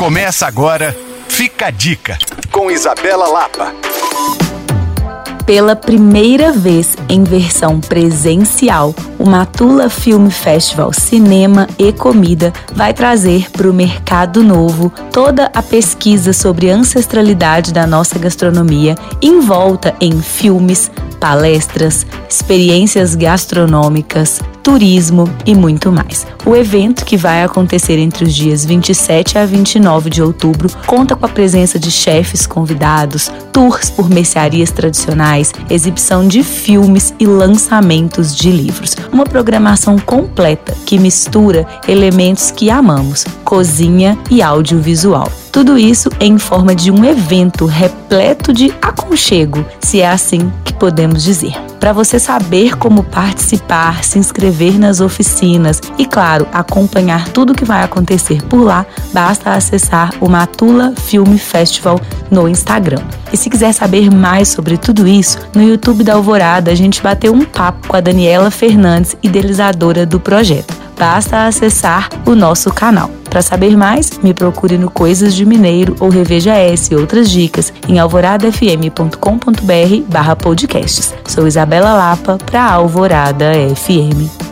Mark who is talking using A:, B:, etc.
A: Começa agora, fica a dica, com Isabela Lapa.
B: Pela primeira vez em versão presencial, o Matula Film Festival Cinema e Comida vai trazer para o mercado novo toda a pesquisa sobre ancestralidade da nossa gastronomia envolta em filmes, palestras, experiências gastronômicas, turismo e muito mais. O evento, que vai acontecer entre os dias 27 a 29 de outubro, conta com a presença de chefes convidados, tours por mercearias tradicionais, exibição de filmes e lançamentos de livros. Uma programação completa que mistura elementos que amamos: cozinha e audiovisual. Tudo isso em forma de um evento repleto de aconchego, se é assim que podemos dizer. Para você saber como participar, se inscrever nas oficinas e, claro, acompanhar tudo o que vai acontecer por lá, basta acessar o Matula Film Festival no Instagram. E se quiser saber mais sobre tudo isso, no YouTube da Alvorada a gente bateu um papo com a Daniela Fernandes, idealizadora do projeto. Basta acessar o nosso canal. Para saber mais, me procure no Coisas de Mineiro ou reveja essa e outras dicas em alvoradafm.com.br barra podcasts. Sou Isabela Lapa para Alvorada FM.